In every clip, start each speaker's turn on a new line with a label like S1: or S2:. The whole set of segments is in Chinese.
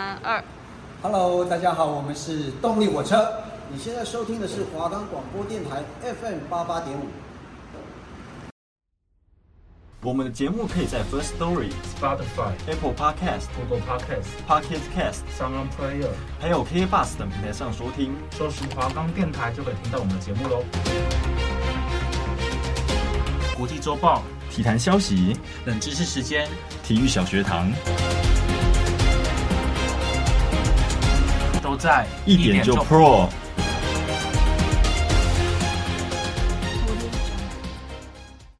S1: 三二
S2: ，Hello，大家好，我们是动力火车。你现在收听的是华冈广播电台 FM 八八点五。
S3: 我们的节目可以在 First Story、
S4: Spotify、
S3: Apple Podcast、
S4: Google Podcast、
S3: Pocket Cast、
S4: Sound Player，
S3: 还有 k b u s 等平台上收听。
S4: 搜寻华冈电台就可以听到我们的节目喽。国际周报、
S3: 体坛消息、
S4: 冷知识时间、
S3: 体育小学堂。
S4: 都在
S3: 一点就 Pro。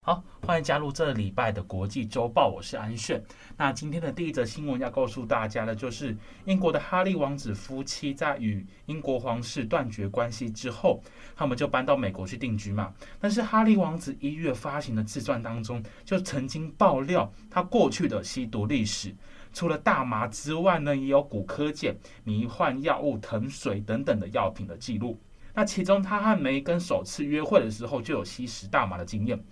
S4: 好，欢迎加入这礼拜的国际周报，我是安炫。那今天的第一则新闻要告诉大家的，就是英国的哈利王子夫妻在与英国皇室断绝关系之后，他们就搬到美国去定居嘛。但是哈利王子一月发行的自传当中，就曾经爆料他过去的吸毒历史。除了大麻之外呢，也有骨科碱、迷幻药物藤水等等的药品的记录。那其中，他和梅根首次约会的时候就有吸食大麻的经验。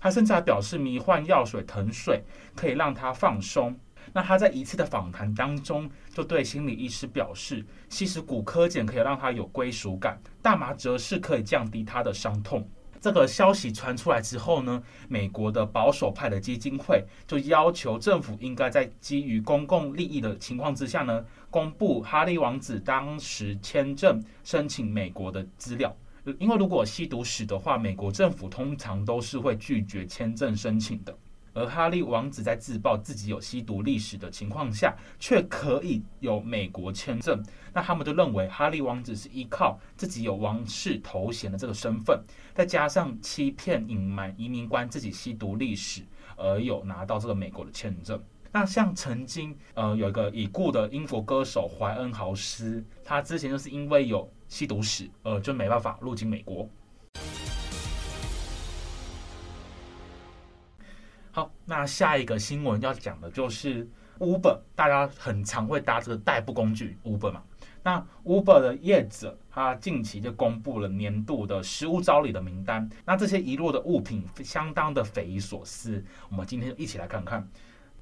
S4: 他甚至还表示，迷幻药水藤水可以让他放松。那他在一次的访谈当中，就对心理医师表示，吸食骨科碱可以让他有归属感，大麻则是可以降低他的伤痛。这个消息传出来之后呢，美国的保守派的基金会就要求政府应该在基于公共利益的情况之下呢，公布哈利王子当时签证申请美国的资料。因为如果吸毒史的话，美国政府通常都是会拒绝签证申请的。而哈利王子在自曝自己有吸毒历史的情况下，却可以有美国签证，那他们就认为哈利王子是依靠自己有王室头衔的这个身份，再加上欺骗隐瞒移民官自己吸毒历史，而有拿到这个美国的签证。那像曾经呃有一个已故的英国歌手怀恩豪斯，他之前就是因为有吸毒史，呃就没办法入境美国。好，那下一个新闻要讲的就是 Uber，大家很常会搭这个代步工具 Uber 嘛。那 Uber 的业者，他近期就公布了年度的失物招领的名单。那这些遗落的物品相当的匪夷所思，我们今天就一起来看看。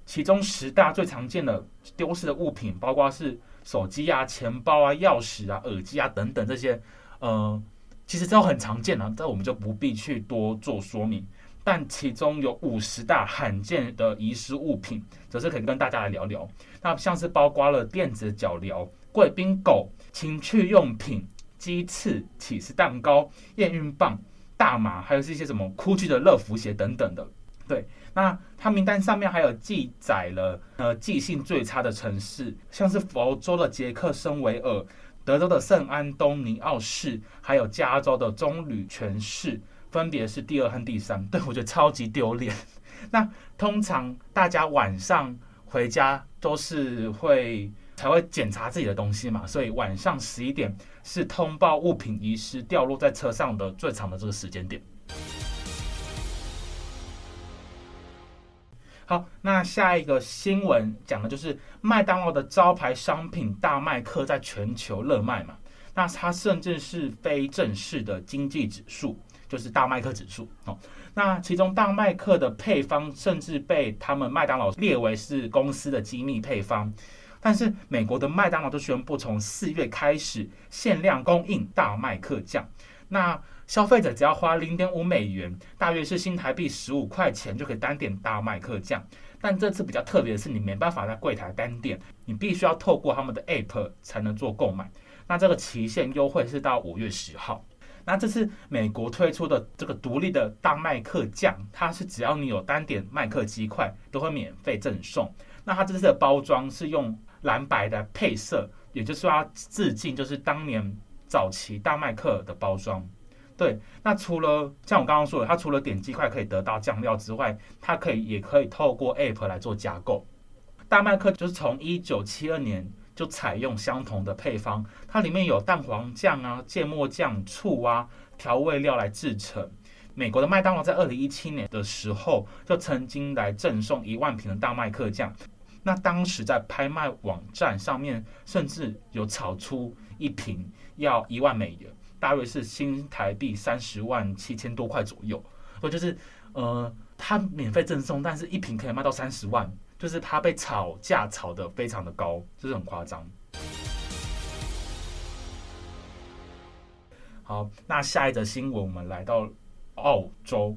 S4: 其中十大最常见的丢失的物品，包括是手机啊、钱包啊、钥匙啊、耳机啊等等这些，呃，其实都很常见啊，这我们就不必去多做说明。但其中有五十大罕见的遗失物品，则是可以跟大家来聊聊。那像是包括了电子脚镣、贵宾狗、情趣用品、鸡翅、起司蛋糕、验孕棒、大麻，还有是一些什么 GUCCI 的乐福鞋等等的。对，那它名单上面还有记载了呃记性最差的城市，像是佛州的杰克森维尔、德州的圣安东尼奥市，还有加州的棕榈泉市。分别是第二和第三，对，我觉得超级丢脸。那通常大家晚上回家都是会才会检查自己的东西嘛，所以晚上十一点是通报物品遗失掉落在车上的最长的这个时间点。好，那下一个新闻讲的就是麦当劳的招牌商品大麦克在全球热卖嘛，那它甚至是非正式的经济指数。就是大麦克指数。哦，那其中大麦克的配方甚至被他们麦当劳列为是公司的机密配方，但是美国的麦当劳都宣布从四月开始限量供应大麦克酱，那消费者只要花零点五美元，大约是新台币十五块钱就可以单点大麦克酱，但这次比较特别的是，你没办法在柜台单点，你必须要透过他们的 App 才能做购买，那这个期限优惠是到五月十号。那这次美国推出的这个独立的大麦克酱，它是只要你有单点麦克鸡块，都会免费赠送。那它这次的包装是用蓝白的配色，也就是说它致敬就是当年早期大麦克的包装。对，那除了像我刚刚说的，它除了点鸡块可以得到酱料之外，它可以也可以透过 App 来做加购。大麦克就是从一九七二年。就采用相同的配方，它里面有蛋黄酱啊、芥末酱、醋啊、调味料来制成。美国的麦当劳在二零一七年的时候，就曾经来赠送一万瓶的大麦克酱。那当时在拍卖网站上面，甚至有炒出一瓶要一万美元，大约是新台币三十万七千多块左右。所以就是呃，它免费赠送，但是一瓶可以卖到三十万。就是他被炒价炒得非常的高，就是很夸张。好，那下一则新闻，我们来到澳洲。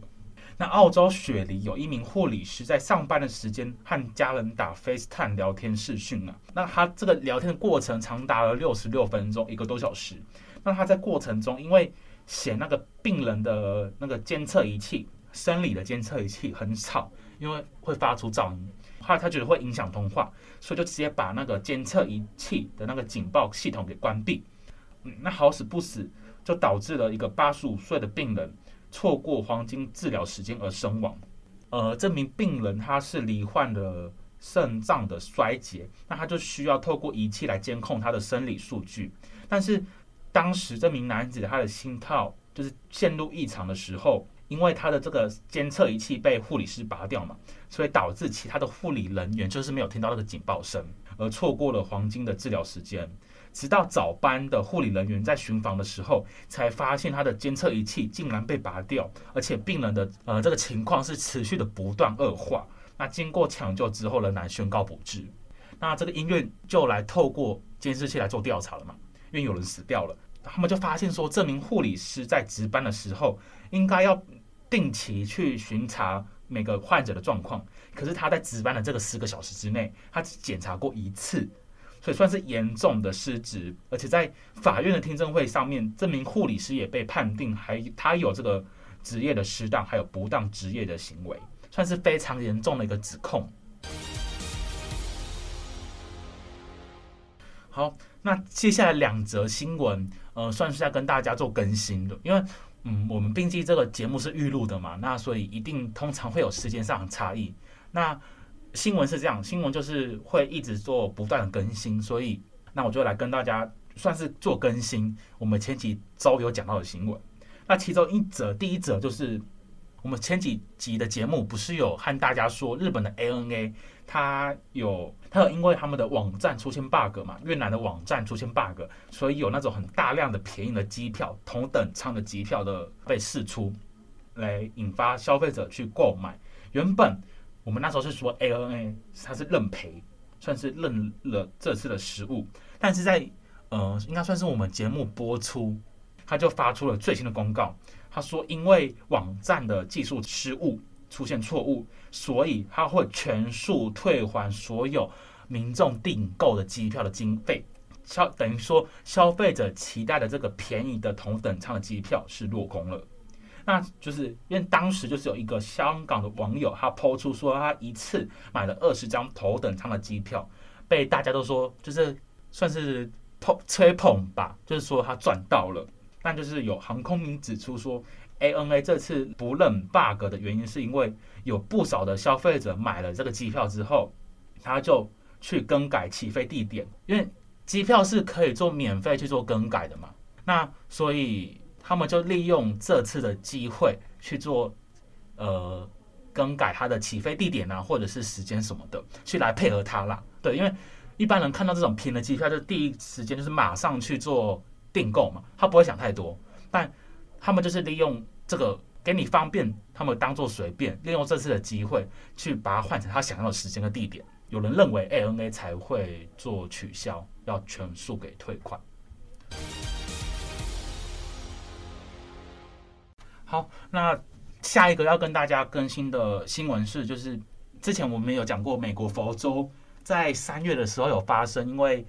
S4: 那澳洲雪梨有一名护理师在上班的时间和家人打 FaceTime 聊天视讯啊，那他这个聊天的过程长达了六十六分钟，一个多小时。那他在过程中，因为嫌那个病人的那个监测仪器，生理的监测仪器很吵，因为会发出噪音，后来他觉得会影响通话，所以就直接把那个监测仪器的那个警报系统给关闭。嗯，那好死不死，就导致了一个八十五岁的病人。错过黄金治疗时间而身亡，呃，这名病人他是罹患了肾脏的衰竭，那他就需要透过仪器来监控他的生理数据。但是当时这名男子他的心跳就是陷入异常的时候，因为他的这个监测仪器被护理师拔掉嘛，所以导致其他的护理人员就是没有听到那个警报声，而错过了黄金的治疗时间。直到早班的护理人员在巡房的时候，才发现他的监测仪器竟然被拔掉，而且病人的呃这个情况是持续的不断恶化。那经过抢救之后，仍然宣告不治。那这个医院就来透过监视器来做调查了嘛，因为有人死掉了，他们就发现说，这名护理师在值班的时候应该要定期去巡查每个患者的状况，可是他在值班的这个十个小时之内，他只检查过一次。所以算是严重的失职，而且在法院的听证会上面，这名护理师也被判定还他有这个职业的失当，还有不当职业的行为，算是非常严重的一个指控。好，那接下来两则新闻，呃，算是要跟大家做更新的，因为嗯，我们毕竟这个节目是预录的嘛，那所以一定通常会有时间上的差异。那新闻是这样，新闻就是会一直做不断的更新，所以那我就来跟大家算是做更新。我们前几周有讲到的新闻，那其中一则，第一则就是我们前几集的节目不是有和大家说日本的 ANA 它有它有因为他们的网站出现 bug 嘛，越南的网站出现 bug，所以有那种很大量的便宜的机票，同等舱的机票的被释出，来引发消费者去购买，原本。我们那时候是说 ANA 它是认赔，算是认了这次的失误，但是在呃应该算是我们节目播出，他就发出了最新的公告，他说因为网站的技术失误出现错误，所以他会全数退还所有民众订购的机票的经费，消等于说消费者期待的这个便宜的同等舱的机票是落空了。那就是因为当时就是有一个香港的网友，他抛出说他一次买了二十张头等舱的机票，被大家都说就是算是捧吹捧吧，就是说他赚到了。但就是有航空迷指出说，ANA 这次不认 bug 的原因是因为有不少的消费者买了这个机票之后，他就去更改起飞地点，因为机票是可以做免费去做更改的嘛。那所以。他们就利用这次的机会去做，呃，更改他的起飞地点啊，或者是时间什么的，去来配合他啦。对，因为一般人看到这种便宜的机票，就第一时间就是马上去做订购嘛，他不会想太多。但他们就是利用这个给你方便，他们当做随便利用这次的机会去把它换成他想要的时间和地点。有人认为 ANA 才会做取消，要全数给退款。好，那下一个要跟大家更新的新闻是，就是之前我们有讲过，美国佛州在三月的时候有发生，因为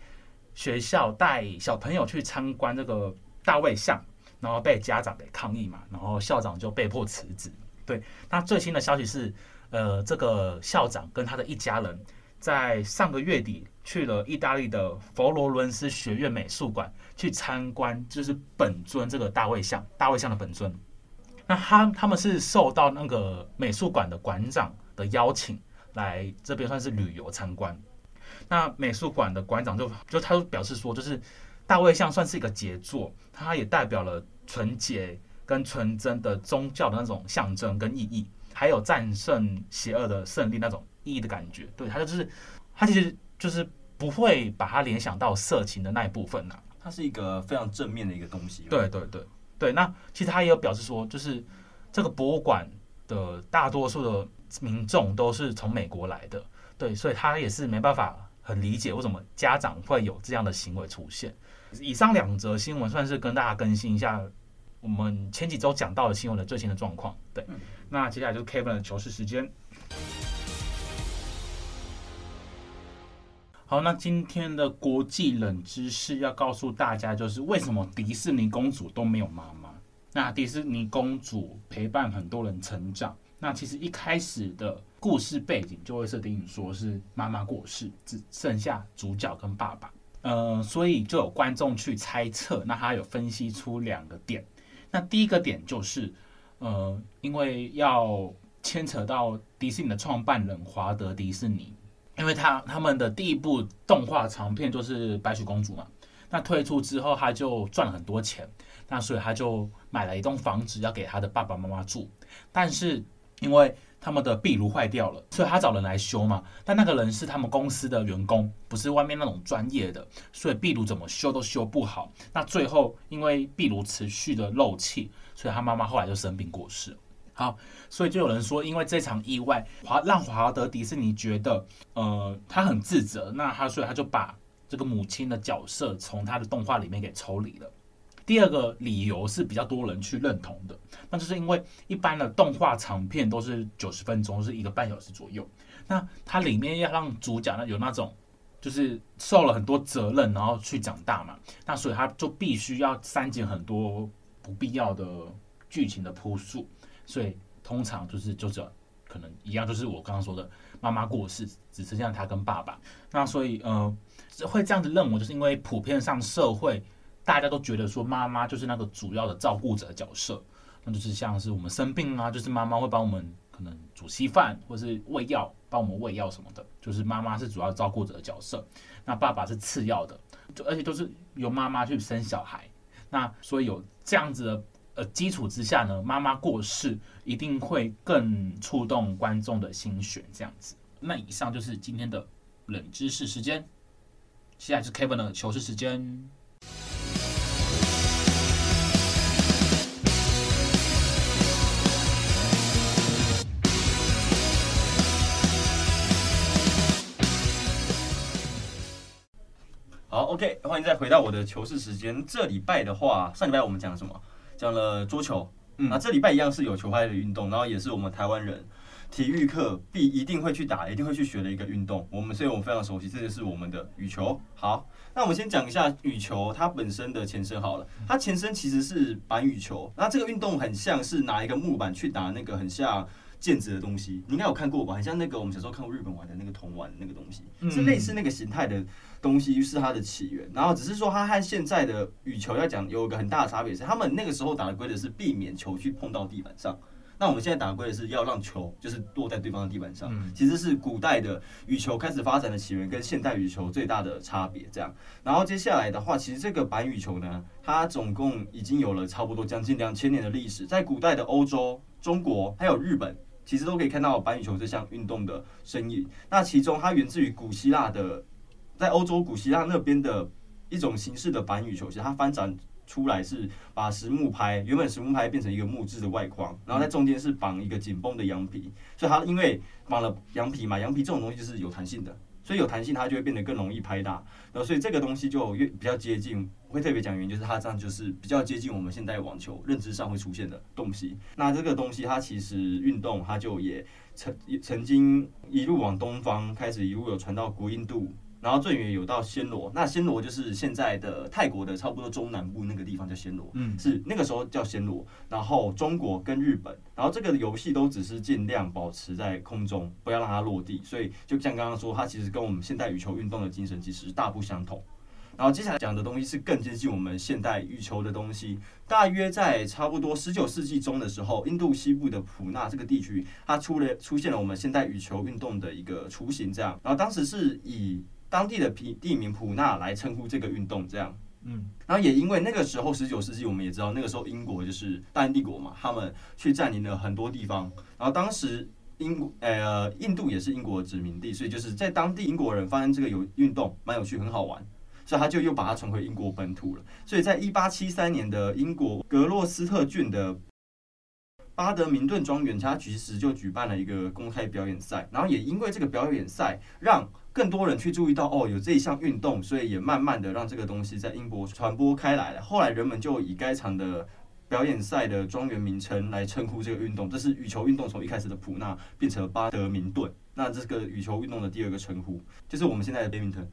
S4: 学校带小朋友去参观这个大卫像，然后被家长给抗议嘛，然后校长就被迫辞职。对，那最新的消息是，呃，这个校长跟他的一家人在上个月底去了意大利的佛罗伦斯学院美术馆去参观，就是本尊这个大卫像，大卫像的本尊。那他他们是受到那个美术馆的馆长的邀请来这边算是旅游参观。那美术馆的馆长就就他就表示说，就是大卫像算是一个杰作，它也代表了纯洁跟纯真的宗教的那种象征跟意义，还有战胜邪恶的胜利那种意义的感觉。对，它就是它其实就是不会把它联想到色情的那一部分呐、啊，
S3: 它是一个非常正面的一个东西。
S4: 对对对。对，那其实它也有表示说，就是这个博物馆的大多数的民众都是从美国来的，对，所以他也是没办法很理解为什么家长会有这样的行为出现。以上两则新闻算是跟大家更新一下我们前几周讲到的新闻的最新的状况。对，嗯、那接下来就是 Kevin 的糗事时间。好，那今天的国际冷知识要告诉大家，就是为什么迪士尼公主都没有妈妈？那迪士尼公主陪伴很多人成长，那其实一开始的故事背景就会设定说是妈妈过世，只剩下主角跟爸爸。呃，所以就有观众去猜测，那他有分析出两个点。那第一个点就是，呃，因为要牵扯到迪士尼的创办人华德迪士尼。因为他他们的第一部动画长片就是白雪公主嘛，那推出之后他就赚了很多钱，那所以他就买了一栋房子要给他的爸爸妈妈住，但是因为他们的壁炉坏掉了，所以他找人来修嘛，但那个人是他们公司的员工，不是外面那种专业的，所以壁炉怎么修都修不好，那最后因为壁炉持续的漏气，所以他妈妈后来就生病过世。好，所以就有人说，因为这场意外，华让华德迪士尼觉得，呃，他很自责，那他所以他就把这个母亲的角色从他的动画里面给抽离了。第二个理由是比较多人去认同的，那就是因为一般的动画长片都是九十分钟，是一个半小时左右，那它里面要让主角呢有那种就是受了很多责任，然后去长大嘛，那所以他就必须要删减很多不必要的剧情的铺述。所以通常就是就这可能一样，就是我刚刚说的妈妈过世，只剩下他跟爸爸。那所以呃会这样子认为，就是因为普遍上社会大家都觉得说妈妈就是那个主要的照顾者的角色，那就是像是我们生病啊，就是妈妈会帮我们可能煮稀饭或是喂药，帮我们喂药什么的，就是妈妈是主要照顾者的角色。那爸爸是次要的，就而且都是由妈妈去生小孩。那所以有这样子的。呃，基础之下呢，妈妈过世一定会更触动观众的心弦，这样子。那以上就是今天的冷知识时间，现在是 Kevin 的糗事时
S3: 间。，OK，欢迎再回到我的球事时间。这礼拜的话，上礼拜我们讲了什么？讲了桌球，嗯，那这礼拜一样是有球拍的运动，然后也是我们台湾人体育课必一定会去打、一定会去学的一个运动。我们所以我们非常熟悉，这就是我们的羽球。好，那我们先讲一下羽球它本身的前身好了，它前身其实是板羽球。那这个运动很像是拿一个木板去打那个很像毽子的东西，你应该有看过吧？很像那个我们小时候看过日本玩的那个铜丸的那个东西，是类似那个形态的。东西是它的起源，然后只是说它和现在的羽球要讲有一个很大的差别是，他们那个时候打的规则是避免球去碰到地板上，那我们现在打的规则是要让球就是落在对方的地板上，其实是古代的羽球开始发展的起源跟现代羽球最大的差别这样。然后接下来的话，其实这个板羽球呢，它总共已经有了差不多将近两千年的历史，在古代的欧洲、中国还有日本，其实都可以看到板羽球这项运动的身影。那其中它源自于古希腊的。在欧洲古希腊那边的一种形式的板羽球，其实它发展出来是把实木拍，原本实木拍变成一个木质的外框，然后在中间是绑一个紧绷的羊皮，所以它因为绑了羊皮嘛，羊皮这种东西就是有弹性的，所以有弹性它就会变得更容易拍打，然后所以这个东西就越比较接近，会特别讲原因就是它这样就是比较接近我们现代网球认知上会出现的东西。那这个东西它其实运动它就也曾曾经一路往东方开始，一路有传到国印度。然后最远有到暹罗，那暹罗就是现在的泰国的差不多中南部那个地方叫暹罗，嗯，是那个时候叫暹罗。然后中国跟日本，然后这个游戏都只是尽量保持在空中，不要让它落地。所以就像刚刚说，它其实跟我们现代羽球运动的精神其实大不相同。然后接下来讲的东西是更接近我们现代羽球的东西，大约在差不多十九世纪中的时候，印度西部的普纳这个地区，它出了出现了我们现代羽球运动的一个雏形，这样。然后当时是以当地的地地名普纳来称呼这个运动，这样，嗯，然后也因为那个时候十九世纪，我们也知道那个时候英国就是大英帝国嘛，他们去占领了很多地方，然后当时英呃印度也是英国的殖民地，所以就是在当地英国人发现这个有运动蛮有趣很好玩，所以他就又把它传回英国本土了。所以在一八七三年的英国格洛斯特郡的巴德明顿庄园，它其实就举办了一个公开表演赛，然后也因为这个表演赛，让更多人去注意到哦，有这一项运动，所以也慢慢的让这个东西在英国传播开来了。后来人们就以该场的表演赛的庄园名称来称呼这个运动，这是羽球运动从一开始的普纳变成了巴德明顿。那这个羽球运动的第二个称呼，就是我们现在的 Badminton。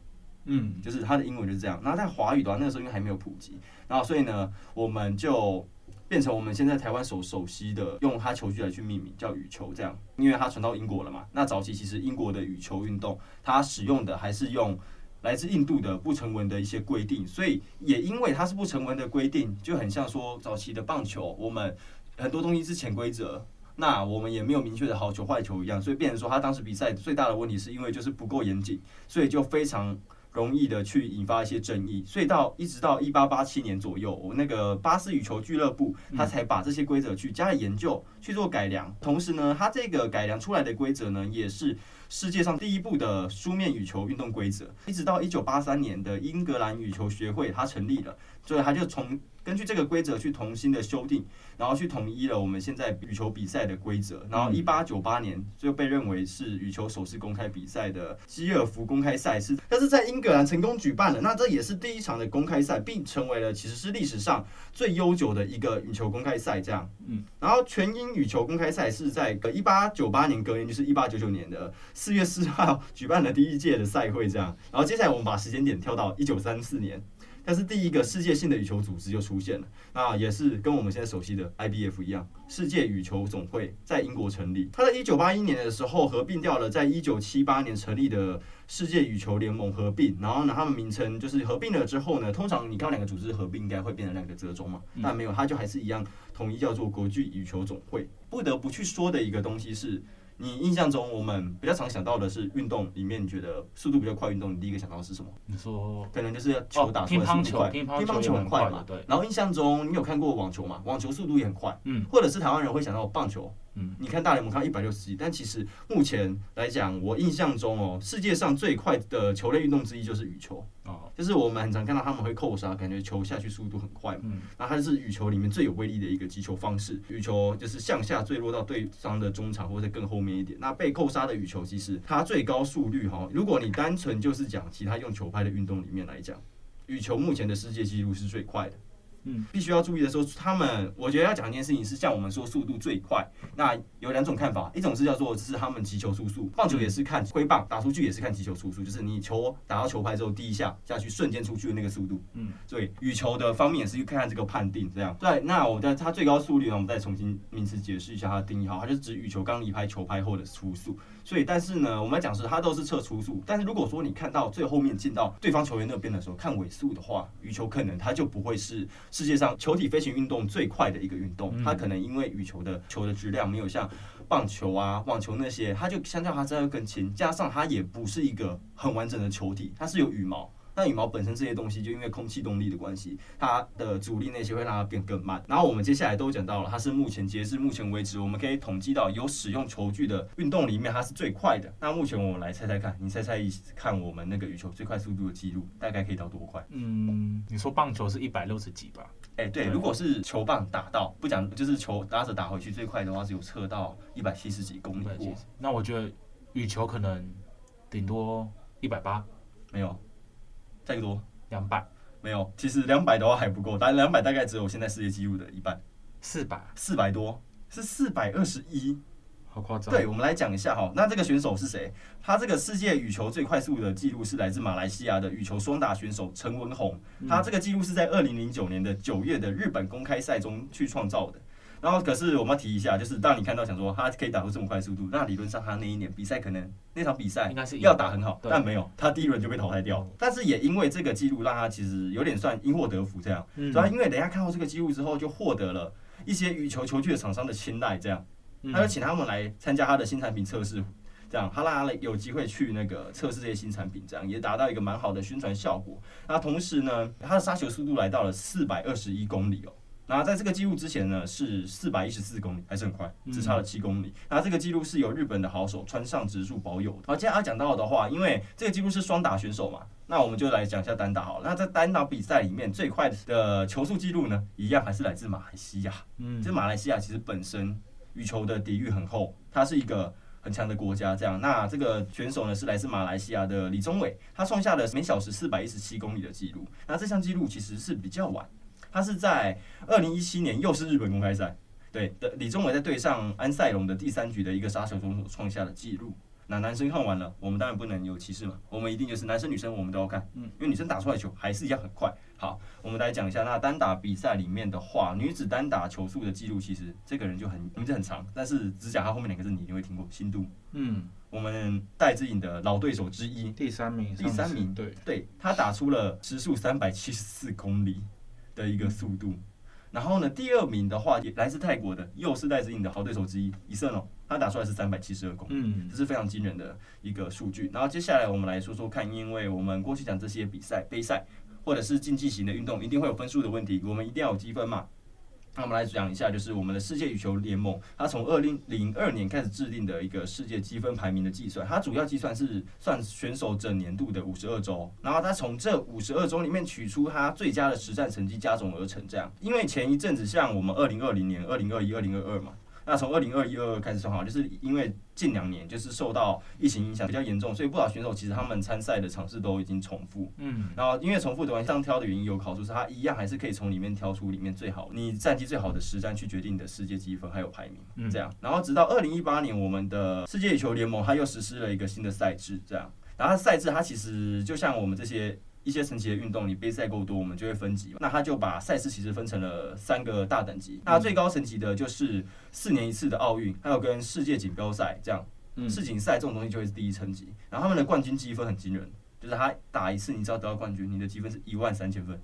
S3: 嗯，就是它的英文就是这样。那在华语的话，那个时候因为还没有普及，然后所以呢，我们就。变成我们现在台湾所熟悉的，用它球具来去命名，叫羽球这样，因为它传到英国了嘛。那早期其实英国的羽球运动，它使用的还是用来自印度的不成文的一些规定，所以也因为它是不成文的规定，就很像说早期的棒球，我们很多东西是潜规则，那我们也没有明确的好球坏球一样，所以变成说他当时比赛最大的问题是因为就是不够严谨，所以就非常。容易的去引发一些争议，所以到一直到一八八七年左右，我那个巴斯羽球俱乐部，他才把这些规则去加以研究，去做改良。同时呢，他这个改良出来的规则呢，也是世界上第一部的书面羽球运动规则。一直到一九八三年的英格兰羽球学会，它成立了，所以它就从。根据这个规则去重新的修订，然后去统一了我们现在羽球比赛的规则。然后一八九八年就被认为是羽球首次公开比赛的基尔福公开赛是，但是在英格兰成功举办了。那这也是第一场的公开赛，并成为了其实是历史上最悠久的一个羽球公开赛。这样，嗯，然后全英羽球公开赛是在一八九八年隔年，就是一八九九年的四月四号举办了第一届的赛会。这样，然后接下来我们把时间点跳到一九三四年。但是第一个世界性的羽球组织就出现了，那也是跟我们现在熟悉的 IBF 一样，世界羽球总会在英国成立。它在一九八一年的时候合并掉了，在一九七八年成立的世界羽球联盟合并，然后呢，他们名称就是合并了之后呢，通常你看两个组织合并应该会变成两个折中嘛，但没有，它就还是一样统一叫做国际羽球总会。不得不去说的一个东西是。你印象中，我们比较常想到的是运动里面，你觉得速度比较快运动，你第一个想到的是什么？
S4: 你说可
S3: 能就是球打出来速度快，乒乓球很快嘛？对。然后印象中，你有看过网球嘛？网球速度也很快。嗯。或者是台湾人会想到棒球。嗯。你看大联盟看到一百六十几，但其实目前来讲，我印象中哦，世界上最快的球类运动之一就是羽球。哦。就是我们很常看到他们会扣杀，感觉球下去速度很快嘛。嗯。那它是羽球里面最有威力的一个击球方式。羽球就是向下坠落到对方的中场或者更后面一点。那被扣杀的羽球，其实它最高速率哈，如果你单纯就是讲其他用球拍的运动里面来讲，羽球目前的世界纪录是最快的。嗯，必须要注意的时候，他们我觉得要讲一件事情是，像我们说速度最快，那有两种看法，一种是叫做是他们击球速速，棒球也是看挥棒打出去也是看击球速速，就是你球打到球拍之后第一下下去瞬间出去的那个速度。嗯，所以羽球的方面也是去看看这个判定这样。对，那我在它最高速率呢，我们再重新名词解释一下它的定义好，它就是指羽球刚离拍球拍后的初速。所以，但是呢，我们来讲是它都是测初速，但是如果说你看到最后面进到对方球员那边的时候看尾速的话，羽球可能它就不会是世界上球体飞行运动最快的一个运动，它可能因为羽球的球的质量没有像棒球啊、网球那些，它就相较它这样更轻，加上它也不是一个很完整的球体，它是有羽毛。那羽毛本身这些东西，就因为空气动力的关系，它的阻力那些会让它变更慢。然后我们接下来都讲到了，它是目前截至目前为止，我们可以统计到有使用球具的运动里面，它是最快的。那目前我们来猜猜看，你猜猜看，我们那个羽球最快速度的记录大概可以到多快？
S4: 嗯，你说棒球是一百六十几吧？
S3: 哎、欸，对，如果是球棒打到不讲，就是球打着打回去最快的话，是有测到一百七十几公里过。
S4: 那我觉得羽球可能顶多一百八，
S3: 没有。再多？
S4: 两百。
S3: 没有，其实两百的话还不够，但两百大概只有现在世界纪录的一半，
S4: 四百。
S3: 四百多？是四百二十一，
S4: 好夸张。
S3: 对，我们来讲一下哈，那这个选手是谁？他这个世界羽球最快速的记录是来自马来西亚的羽球双打选手陈文宏，他这个记录是在二零零九年的九月的日本公开赛中去创造的。然后，可是我们要提一下，就是当你看到想说他可以打出这么快速度，那理论上他那一年比赛可能那场比赛应该是要打很好，但没有，他第一轮就被淘汰掉。但是也因为这个记录，让他其实有点算因祸得福这样。嗯。主要因为等下看到这个记录之后，就获得了一些羽球球具的厂商的青睐，这样，他就请他们来参加他的新产品测试，这样，他让他有机会去那个测试这些新产品，这样也达到一个蛮好的宣传效果。那同时呢，他的杀球速度来到了四百二十一公里哦。那在这个记录之前呢，是四百一十四公里，还是很快，只差了七公里。那这个记录是由日本的好手川上直树保有的。好，接下来讲到的话，因为这个记录是双打选手嘛，那我们就来讲一下单打好了。那在单打比赛里面，最快的球速记录呢，一样还是来自马来西亚。嗯，这马来西亚其实本身羽球的底蕴很厚，它是一个很强的国家。这样，那这个选手呢是来自马来西亚的李宗伟，他创下了每小时四百一十七公里的记录。那这项记录其实是比较晚，他是在二零一七年，又是日本公开赛，对的，李宗伟在对上安赛龙的第三局的一个杀球中所创下的记录。那男生看完了，我们当然不能有歧视嘛，我们一定就是男生女生我们都要看，嗯，因为女生打出来球还是一样很快。好，我们来讲一下那单打比赛里面的话，女子单打球速的记录，其实这个人就很名字很长，但是只讲他后面两个字，你一定会听过，新度。嗯，我们戴志颖的老对手之一，
S4: 第三名，
S3: 第三名，
S4: 对
S3: 对，他打出了时速三百七十四公里的一个速度。然后呢，第二名的话也来自泰国的，又是戴资颖的好对手之一，伊瑟农，他打出来是三百七十二公里，嗯，这是非常惊人的一个数据。然后接下来我们来说说看，因为我们过去讲这些比赛、杯赛或者是竞技型的运动，一定会有分数的问题，我们一定要有积分嘛。那我们来讲一下，就是我们的世界羽球联盟，它从二零零二年开始制定的一个世界积分排名的计算，它主要计算是算选手整年度的五十二周，然后它从这五十二周里面取出它最佳的实战成绩加总而成。这样，因为前一阵子像我们二零二零年、二零二一、二零二二嘛。那从二零二一、二二开始算好，就是因为近两年就是受到疫情影响比较严重，所以不少选手其实他们参赛的场次都已经重复。嗯，然后因为重复的关系，上挑的原因有考出是他一样还是可以从里面挑出里面最好你战绩最好的实战去决定你的世界积分还有排名。嗯，这样，然后直到二零一八年，我们的世界羽球联盟它又实施了一个新的赛制，这样，然后赛制它其实就像我们这些。一些神奇的运动，你杯赛够多，我们就会分级。那他就把赛事其实分成了三个大等级。那最高层级的就是四年一次的奥运，还有跟世界锦标赛这样。世锦赛这种东西就会是第一层级。然后他们的冠军积分很惊人，就是他打一次，你只要得到冠军，你的积分是一万三千分。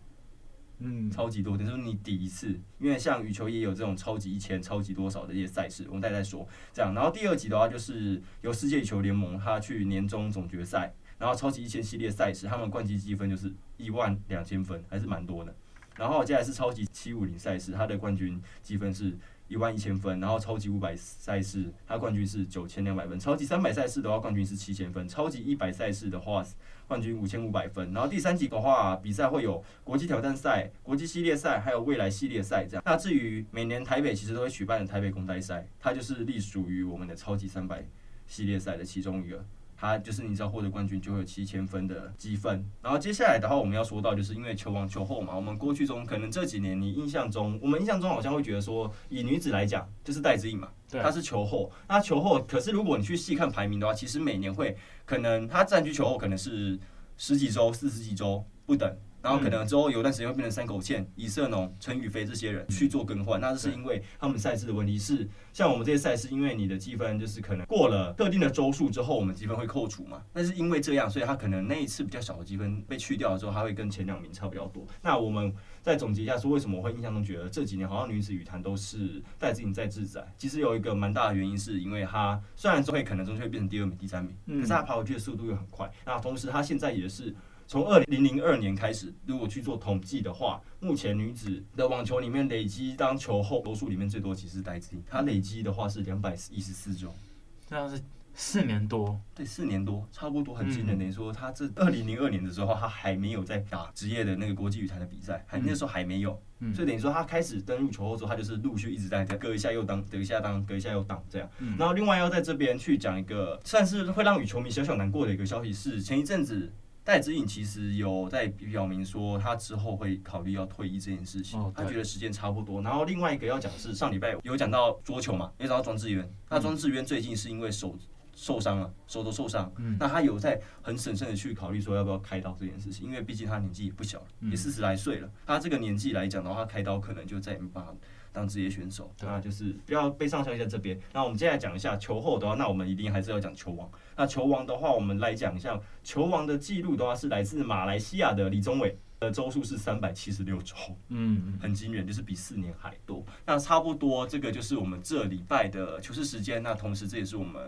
S3: 嗯，超级多。等于说你抵一次，因为像羽球也有这种超级一千、超级多少的一些赛事，我们待会再说。这样，然后第二级的话就是由世界羽球联盟他去年终总决赛。然后超级一千系列赛事，他们冠军积分就是一万两千分，还是蛮多的。然后接下来是超级七五零赛事，它的冠军积分是一万一千分。然后超级五百赛事，它冠军是九千两百分。超级三百赛事的话，冠军是七千分。超级一百赛事的话，冠军五千五百分。然后第三级的话，比赛会有国际挑战赛、国际系列赛，还有未来系列赛这样。那至于每年台北其实都会举办的台北公开赛，它就是隶属于我们的超级三百系列赛的其中一个。他就是你只要获得冠军，就会有七千分的积分。然后接下来的话，我们要说到，就是因为球王球后嘛，我们过去中可能这几年你印象中，我们印象中好像会觉得说，以女子来讲，就是戴资颖嘛，她是球后。那球后，可是如果你去细看排名的话，其实每年会可能她占据球后可能是十几周、四十几周不等。然后可能之后有段时间会变成山口茜、以色农、陈宇飞这些人去做更换，那这是因为他们赛事的问题。是像我们这些赛事，因为你的积分就是可能过了特定的周数之后，我们积分会扣除嘛。但是因为这样，所以他可能那一次比较小的积分被去掉了之后，他会跟前两名差比较多。那我们再总结一下，说为什么我会印象中觉得这几年好像女子羽坛都是戴资颖在制宰？其实有一个蛮大的原因，是因为她虽然说会可能终究会变成第二名、第三名，可是她跑回去的速度又很快。那同时她现在也是。从二零零二年开始，如果去做统计的话，目前女子的网球里面累积当球后多数里面最多其实是戴资颖，她累积的话是两百一十四周，
S4: 这样是四年多，
S3: 对，四年多，差不多很惊人。等于说，她这二零零二年的时候，她还没有在打职业的那个国际羽坛的比赛，还那时候还没有，所以等于说她开始登入球后之后，她就是陆续一直在隔一下又当，隔一下当，隔一下又当这样。然后另外要在这边去讲一个算是会让羽球迷小小难过的一个消息是，前一阵子。戴资颖其实有在表明说，他之后会考虑要退役这件事情。他觉得时间差不多。然后另外一个要讲的是，上礼拜有讲到桌球嘛，有讲到庄智渊。那庄智渊最近是因为手受伤了，手都受伤。那他有在很审慎的去考虑说要不要开刀这件事情，因为毕竟他年纪也不小了，也四十来岁了。他这个年纪来讲的话，开刀可能就再也没办法当职业选手。那就是不要悲伤消息在这边。那我们接下来讲一下球后的话，那我们一定还是要讲球王。那球王的话，我们来讲一下球王的记录的话，是来自马来西亚的李宗伟，的周数是三百七十六周，嗯，很惊人，就是比四年还多。那差不多，这个就是我们这礼拜的球事时间。那同时，这也是我们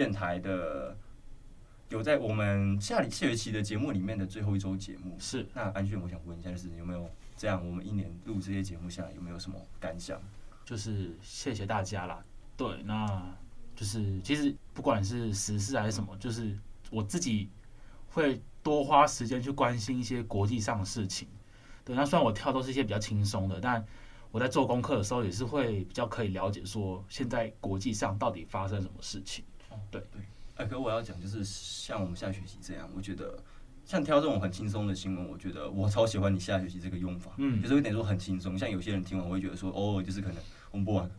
S3: 电台的有在我们下下学期的节目里面的最后一周节目。是。那安炫，我想问一下，就是有没有这样，我们一年录这些节目下来，有没有什么感想？
S4: 就是谢谢大家啦。对，那。就是其实不管是时事还是什么，就是我自己会多花时间去关心一些国际上的事情。对，那虽然我跳都是一些比较轻松的，但我在做功课的时候，也是会比较可以了解说现在国际上到底发生什么事情。对
S3: 对，哎，可我要讲就是像我们下学期这样，我觉得像挑这种很轻松的新闻，我觉得我超喜欢你下学期这个用法，嗯，就是有点说很轻松。像有些人听完我会觉得说，哦，就是可能我们播完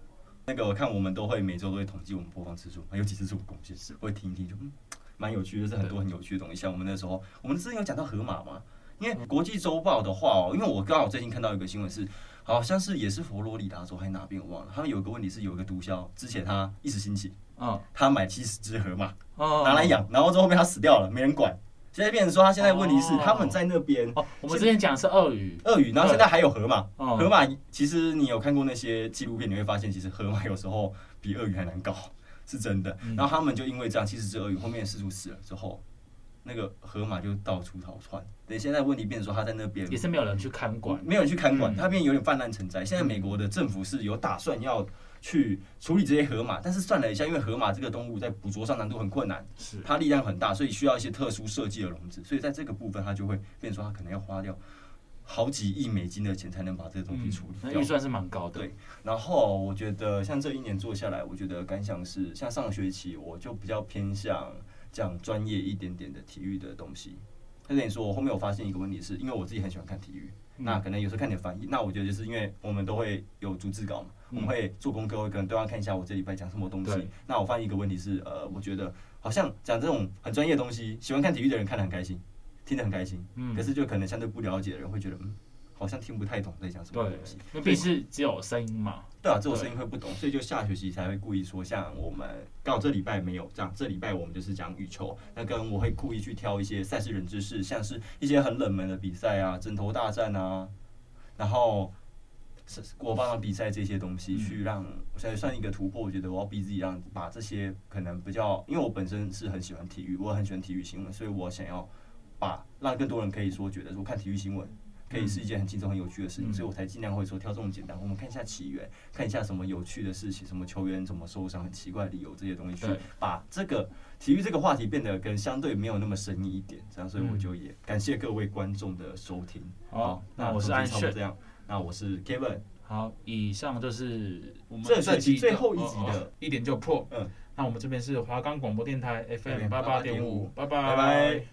S3: 那个，我看我们都会每周都会统计我们播放次数，还有几次是我贡献，是会听一听就嗯，蛮有趣的，是很多很有趣的东西。像我们那时候，我们之前有讲到河马嘛，因为国际周报的话哦，因为我刚好最近看到一个新闻是。好像是也是佛罗里达州还是哪边我忘了，他们有一个问题是有一个毒枭，之前他一时兴起，嗯，他买七十只河马，拿来养，然后之后面他死掉了，没人管。现在变成说他现在问题是他们在那边，
S4: 哦，我们之前讲是鳄鱼，
S3: 鳄鱼，然后现在还有河马，河马其实你有看过那些纪录片，你会发现其实河马有时候比鳄鱼还难搞，是真的。然后他们就因为这样，七十只鳄鱼后面失主死了之后。那个河马就到处逃窜。等现在问题变成说，他在那边
S4: 也是没有人去看管，
S3: 没有人去看管，他变有点泛滥成灾。现在美国的政府是有打算要去处理这些河马，但是算了一下，因为河马这个动物在捕捉上难度很困难，是它力量很大，所以需要一些特殊设计的笼子。所以在这个部分，它就会变成说，它可能要花掉好几亿美金的钱才能把这个东西处理掉。
S4: 那预算是蛮高的。
S3: 对，然后我觉得像这一年做下来，我觉得感想是，像上学期我就比较偏向。讲专业一点点的体育的东西，他跟你说，我后面我发现一个问题是，因为我自己很喜欢看体育，嗯、那可能有时候看点翻译，那我觉得就是因为我们都会有逐字稿嘛，嗯、我们会做功课，会可能都要看一下我这礼拜讲什么东西。那我发现一个问题是，呃，我觉得好像讲这种很专业的东西，喜欢看体育的人看得很开心，听得很开心，嗯，可是就可能相对不了解的人会觉得，嗯。好像听不太懂在讲什么东西，
S4: 因为毕竟只有声音嘛。
S3: 对啊，只有声音会不懂，所以就下学期才会故意说，像我们刚好这礼拜没有这样，这礼拜我们就是讲羽球，那跟我会故意去挑一些赛事冷知识，像是一些很冷门的比赛啊，枕头大战啊，然后是国棒的比赛这些东西，去让才算一个突破。我觉得我要逼自己让把这些可能比较，因为我本身是很喜欢体育，我很喜欢体育新闻，所以我想要把让更多人可以说觉得说看体育新闻。可以是一件很轻松、很有趣的事情，所以我才尽量会说挑这种简单。我们看一下起源，看一下什么有趣的事情，什么球员怎么受伤、很奇怪的理由这些东西，去把这个体育这个话题变得跟相对没有那么神秘一点。这样，所以我就也感谢各位观众的收听。好，那我是安炫，这样，那我是 Kevin。
S4: 好，以上就是我们
S3: 这算是最后一集的
S4: 一点就破。嗯，那我们这边是华冈广播电台 FM 八八点五，拜拜。
S3: 拜拜。